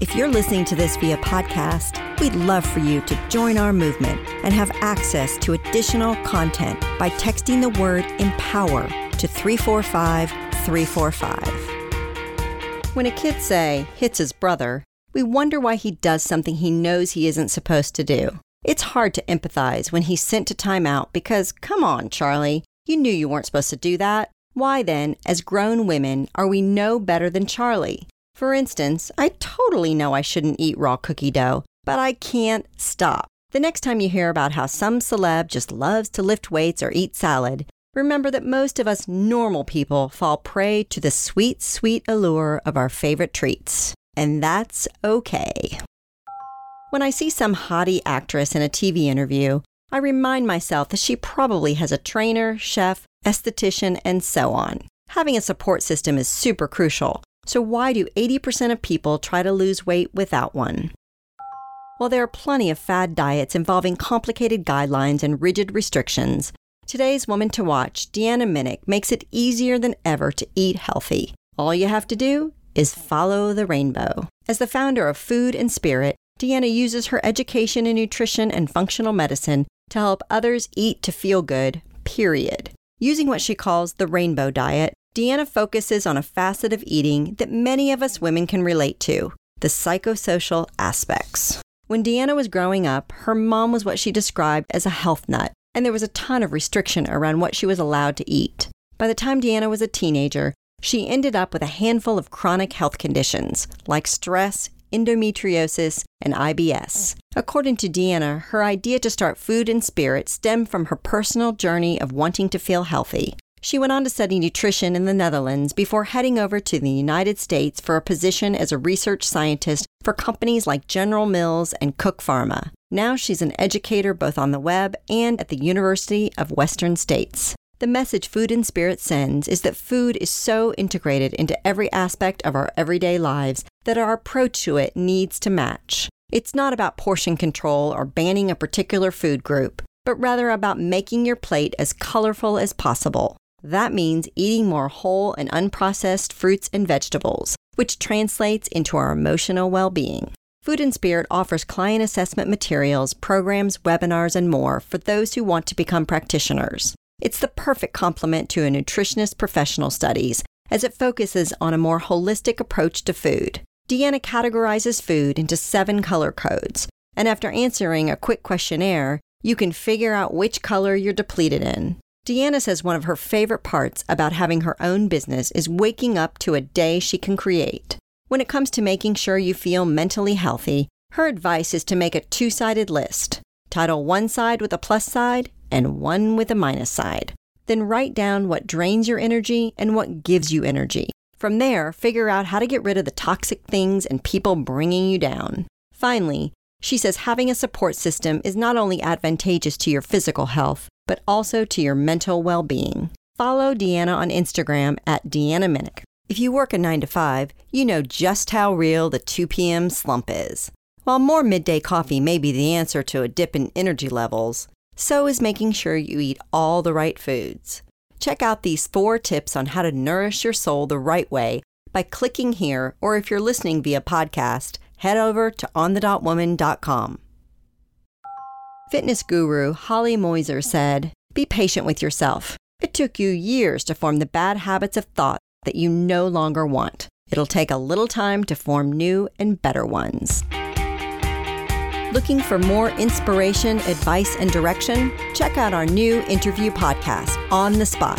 If you're listening to this via podcast, we'd love for you to join our movement and have access to additional content by texting the word empower to 345 345. When a kid, say, hits his brother, we wonder why he does something he knows he isn't supposed to do. It's hard to empathize when he's sent to timeout because, come on, Charlie, you knew you weren't supposed to do that. Why then, as grown women, are we no better than Charlie? For instance, I totally know I shouldn't eat raw cookie dough, but I can't stop. The next time you hear about how some celeb just loves to lift weights or eat salad, remember that most of us normal people fall prey to the sweet, sweet allure of our favorite treats. And that's okay. When I see some haughty actress in a TV interview, I remind myself that she probably has a trainer, chef, esthetician, and so on. Having a support system is super crucial, so, why do 80% of people try to lose weight without one? While there are plenty of fad diets involving complicated guidelines and rigid restrictions, today's Woman to Watch, Deanna Minich, makes it easier than ever to eat healthy. All you have to do is follow the rainbow. As the founder of Food and Spirit, Deanna uses her education in nutrition and functional medicine to help others eat to feel good, period. Using what she calls the rainbow diet, Deanna focuses on a facet of eating that many of us women can relate to the psychosocial aspects. When Deanna was growing up, her mom was what she described as a health nut, and there was a ton of restriction around what she was allowed to eat. By the time Deanna was a teenager, she ended up with a handful of chronic health conditions like stress, endometriosis, and IBS. According to Deanna, her idea to start Food and Spirit stemmed from her personal journey of wanting to feel healthy. She went on to study nutrition in the Netherlands before heading over to the United States for a position as a research scientist for companies like General Mills and Cook Pharma. Now she's an educator both on the web and at the University of Western States. The message Food and Spirit sends is that food is so integrated into every aspect of our everyday lives that our approach to it needs to match. It's not about portion control or banning a particular food group, but rather about making your plate as colorful as possible. That means eating more whole and unprocessed fruits and vegetables, which translates into our emotional well being. Food and Spirit offers client assessment materials, programs, webinars, and more for those who want to become practitioners. It's the perfect complement to a nutritionist professional studies as it focuses on a more holistic approach to food. Deanna categorizes food into seven color codes, and after answering a quick questionnaire, you can figure out which color you're depleted in. Deanna says one of her favorite parts about having her own business is waking up to a day she can create. When it comes to making sure you feel mentally healthy, her advice is to make a two sided list. Title one side with a plus side and one with a minus side. Then write down what drains your energy and what gives you energy. From there, figure out how to get rid of the toxic things and people bringing you down. Finally, she says having a support system is not only advantageous to your physical health, but also to your mental well being. Follow Deanna on Instagram at Deanna Minich. If you work a 9 to 5, you know just how real the 2 p.m. slump is. While more midday coffee may be the answer to a dip in energy levels, so is making sure you eat all the right foods. Check out these four tips on how to nourish your soul the right way by clicking here, or if you're listening via podcast, head over to onthedotwoman.com. Fitness guru Holly Mosier said, Be patient with yourself. It took you years to form the bad habits of thought that you no longer want. It'll take a little time to form new and better ones. Looking for more inspiration, advice, and direction? Check out our new interview podcast, On the Spot,